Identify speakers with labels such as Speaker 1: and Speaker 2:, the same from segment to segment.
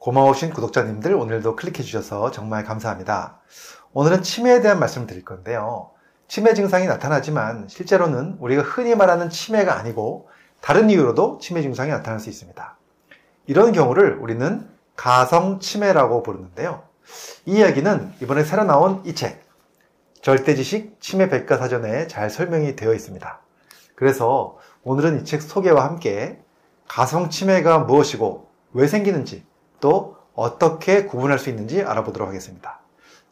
Speaker 1: 고마우신 구독자님들 오늘도 클릭해 주셔서 정말 감사합니다. 오늘은 치매에 대한 말씀을 드릴 건데요. 치매 증상이 나타나지만 실제로는 우리가 흔히 말하는 치매가 아니고 다른 이유로도 치매 증상이 나타날 수 있습니다. 이런 경우를 우리는 가성 치매라고 부르는데요. 이 이야기는 이번에 새로 나온 이 책, 절대지식 치매 백과사전에 잘 설명이 되어 있습니다. 그래서 오늘은 이 책 소개와 함께 가성 치매가 무엇이고 왜 생기는지 또 어떻게 구분할 수 있는지 알아보도록 하겠습니다.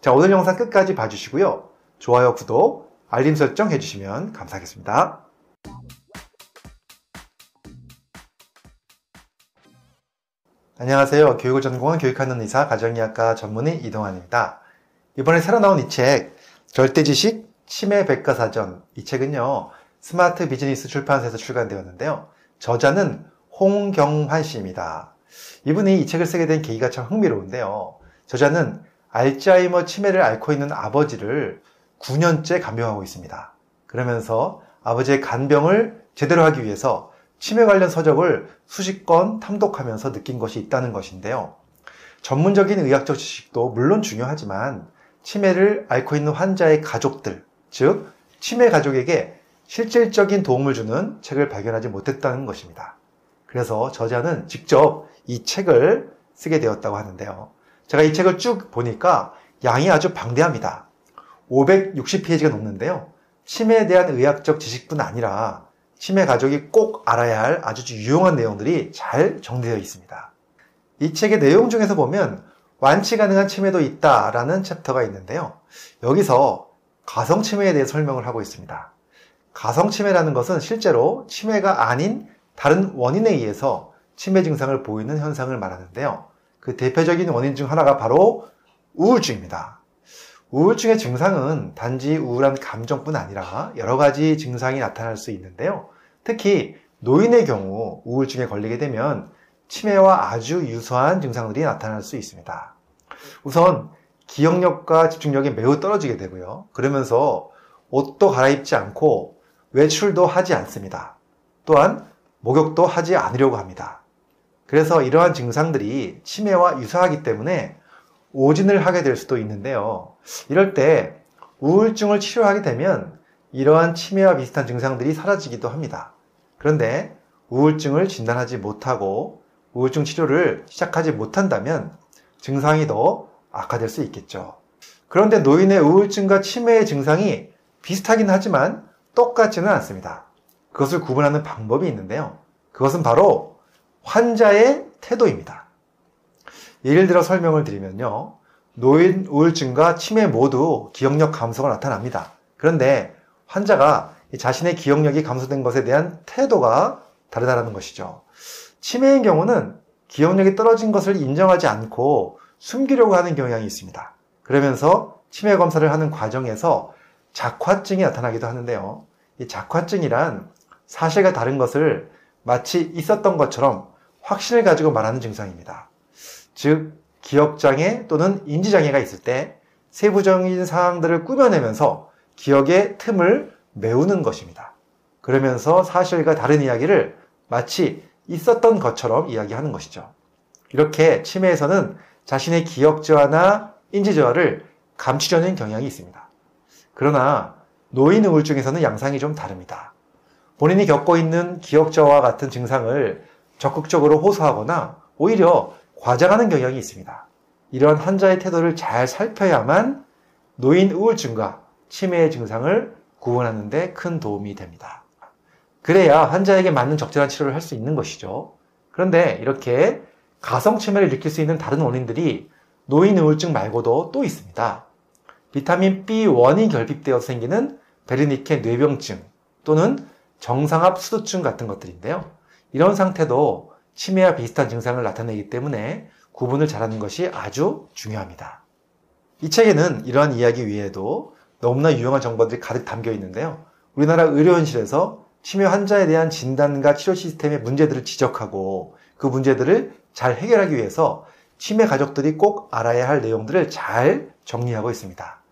Speaker 1: 자, 오늘 영상 끝까지 봐주시고요. 좋아요, 구독, 알림 설정 해주시면 감사하겠습니다. 안녕하세요. 교육을 전공한 교육하는 의사 가정의학과 전문의 이동환입니다. 이번에 새로 나온 이 책, 절대지식 치매 백과사전. 이 책은요, 스마트 비즈니스 출판사에서 출간되었는데요. 저자는 홍경환 씨입니다. 이분이 이 책을 쓰게 된 계기가 참 흥미로운데요. 저자는 알츠하이머 치매를 앓고 있는 아버지를 9년째 간병하고 있습니다. 그러면서 아버지의 간병을 제대로 하기 위해서 치매 관련 서적을 수십 건 탐독하면서 느낀 것이 있다는 것인데요. 전문적인 의학적 지식도 물론 중요하지만 치매를 앓고 있는 환자의 가족들, 즉 치매 가족에게 실질적인 도움을 주는 책을 발견하지 못했다는 것입니다. 그래서 저자는 직접 이 책을 쓰게 되었다고 하는데요. 제가 이 책을 쭉 보니까 양이 아주 방대합니다. 560페이지가 넘는데요. 치매에 대한 의학적 지식뿐 아니라 치매 가족이 꼭 알아야 할 아주 유용한 내용들이 잘 정리되어 있습니다. 이 책의 내용 중에서 보면 완치 가능한 치매도 있다라는 챕터가 있는데요. 여기서 가성 치매에 대해 설명을 하고 있습니다. 가성 치매라는 것은 실제로 치매가 아닌 다른 원인에 의해서 치매 증상을 보이는 현상을 말하는데요. 그 대표적인 원인 중 하나가 바로 우울증입니다. 우울증의 증상은 단지 우울한 감정뿐 아니라 여러 가지 증상이 나타날 수 있는데요. 특히 노인의 경우 우울증에 걸리게 되면 치매와 아주 유사한 증상들이 나타날 수 있습니다. 우선 기억력과 집중력이 매우 떨어지게 되고요. 그러면서 옷도 갈아입지 않고 외출도 하지 않습니다. 또한 목욕도 하지 않으려고 합니다. 그래서 이러한 증상들이 치매와 유사하기 때문에 오진을 하게 될 수도 있는데요. 이럴 때 우울증을 치료하게 되면 이러한 치매와 비슷한 증상들이 사라지기도 합니다. 그런데 우울증을 진단하지 못하고 우울증 치료를 시작하지 못한다면 증상이 더 악화될 수 있겠죠. 그런데 노인의 우울증과 치매의 증상이 비슷하긴 하지만 똑같지는 않습니다. 그것을 구분하는 방법이 있는데요. 그것은 바로 환자의 태도입니다. 예를 들어 설명을 드리면요. 노인 우울증과 치매 모두 기억력 감소가 나타납니다. 그런데 환자가 자신의 기억력이 감소된 것에 대한 태도가 다르다는 것이죠. 치매인 경우는 기억력이 떨어진 것을 인정하지 않고 숨기려고 하는 경향이 있습니다. 그러면서 치매 검사를 하는 과정에서 작화증이 나타나기도 하는데요. 이 작화증이란 사실과 다른 것을 마치 있었던 것처럼 확신을 가지고 말하는 증상입니다. 즉, 기억장애 또는 인지장애가 있을 때 세부적인 사항들을 꾸며내면서 기억의 틈을 메우는 것입니다. 그러면서 사실과 다른 이야기를 마치 있었던 것처럼 이야기하는 것이죠. 이렇게 치매에서는 자신의 기억 저하나 인지 저하를 감추려는 경향이 있습니다. 그러나 노인 우울증에서는 양상이 좀 다릅니다. 본인이 겪고 있는 기억 저하와 같은 증상을 적극적으로 호소하거나 오히려 과장하는 경향이 있습니다. 이런 환자의 태도를 잘 살펴야만 노인 우울증과 치매의 증상을 구분하는 데 큰 도움이 됩니다. 그래야 환자에게 맞는 적절한 치료를 할 수 있는 것이죠. 그런데 이렇게 가성 치매를 일으킬 수 있는 다른 원인들이 노인 우울증 말고도 또 있습니다. 비타민 B1이 결핍되어 생기는 베르니케 뇌병증 또는 정상압 수두증 같은 것들인데요. 이런 상태도 치매와 비슷한 증상을 나타내기 때문에 구분을 잘하는 것이 아주 중요합니다. 이 책에는 이러한 이야기 위에도 너무나 유용한 정보들이 가득 담겨 있는데요. 우리나라 의료현실에서 치매 환자에 대한 진단과 치료 시스템의 문제들을 지적하고 그 문제들을 잘 해결하기 위해서 치매 가족들이 꼭 알아야 할 내용들을 잘 정리하고 있습니다.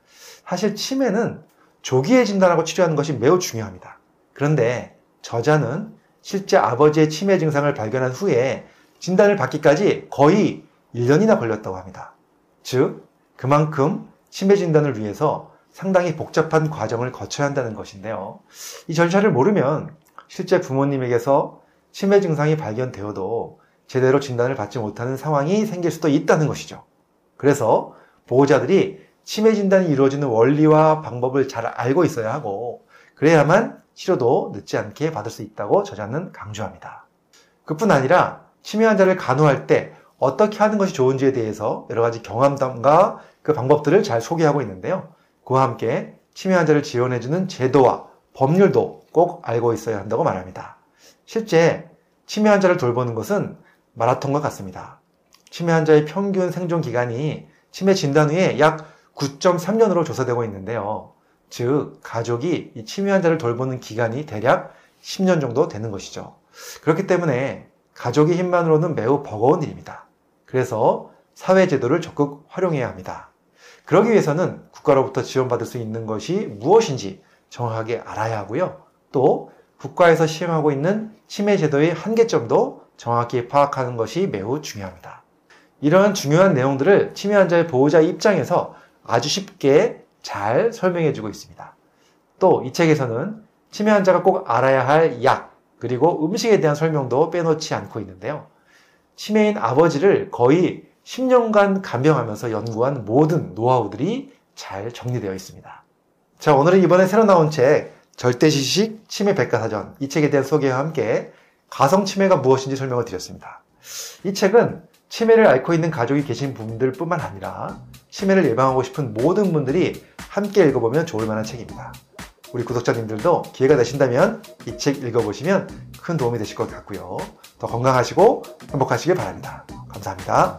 Speaker 1: 사실 치매는 조기에 진단하고 치료하는 것이 매우 중요합니다. 그런데 저자는 실제 아버지의 치매 증상을 발견한 후에 진단을 받기까지 거의 1년이나 걸렸다고 합니다. 즉, 그만큼 치매 진단을 위해서 상당히 복잡한 과정을 거쳐야 한다는 것인데요. 이 절차를 모르면 실제 부모님에게서 치매 증상이 발견되어도 제대로 진단을 받지 못하는 상황이 생길 수도 있다는 것이죠. 그래서 보호자들이 치매 진단이 이루어지는 원리와 방법을 잘 알고 있어야 하고 그래야만 치료도 늦지 않게 받을 수 있다고 저자는 강조합니다. 그뿐 아니라 치매 환자를 간호할 때 어떻게 하는 것이 좋은지에 대해서 여러 가지 경험담과 그 방법들을 잘 소개하고 있는데요. 그와 함께 치매 환자를 지원해주는 제도와 법률도 꼭 알고 있어야 한다고 말합니다. 실제 치매 환자를 돌보는 것은 마라톤과 같습니다. 치매 환자의 평균 생존 기간이 치매 진단 후에 약 9.3년으로 조사되고 있는데요. 즉, 가족이 이 치매 환자를 돌보는 기간이 대략 10년 정도 되는 것이죠. 그렇기 때문에 가족의 힘만으로는 매우 버거운 일입니다. 그래서 사회제도를 적극 활용해야 합니다. 그러기 위해서는 국가로부터 지원받을 수 있는 것이 무엇인지 정확하게 알아야 하고요. 또 국가에서 시행하고 있는 치매 제도의 한계점도 정확히 파악하는 것이 매우 중요합니다. 이러한 중요한 내용들을 치매 환자의 보호자 입장에서 아주 쉽게 잘 설명해 주고 있습니다. 또 이 책에서는 치매 환자가 꼭 알아야 할 약, 그리고 음식에 대한 설명도 빼놓지 않고 있는데요. 치매인 아버지를 거의 10년간 간병하면서 연구한 모든 노하우들이 잘 정리되어 있습니다. 자, 오늘은 이번에 새로 나온 책, 절대지식 치매 백과사전, 이 책에 대한 소개와 함께 가성 치매가 무엇인지 설명을 드렸습니다. 이 책은 치매를 앓고 있는 가족이 계신 분들 뿐만 아니라 치매를 예방하고 싶은 모든 분들이 함께 읽어보면 좋을 만한 책입니다. 우리 구독자님들도 기회가 되신다면 이 책 읽어보시면 큰 도움이 되실 것 같고요. 더 건강하시고 행복하시길 바랍니다. 감사합니다.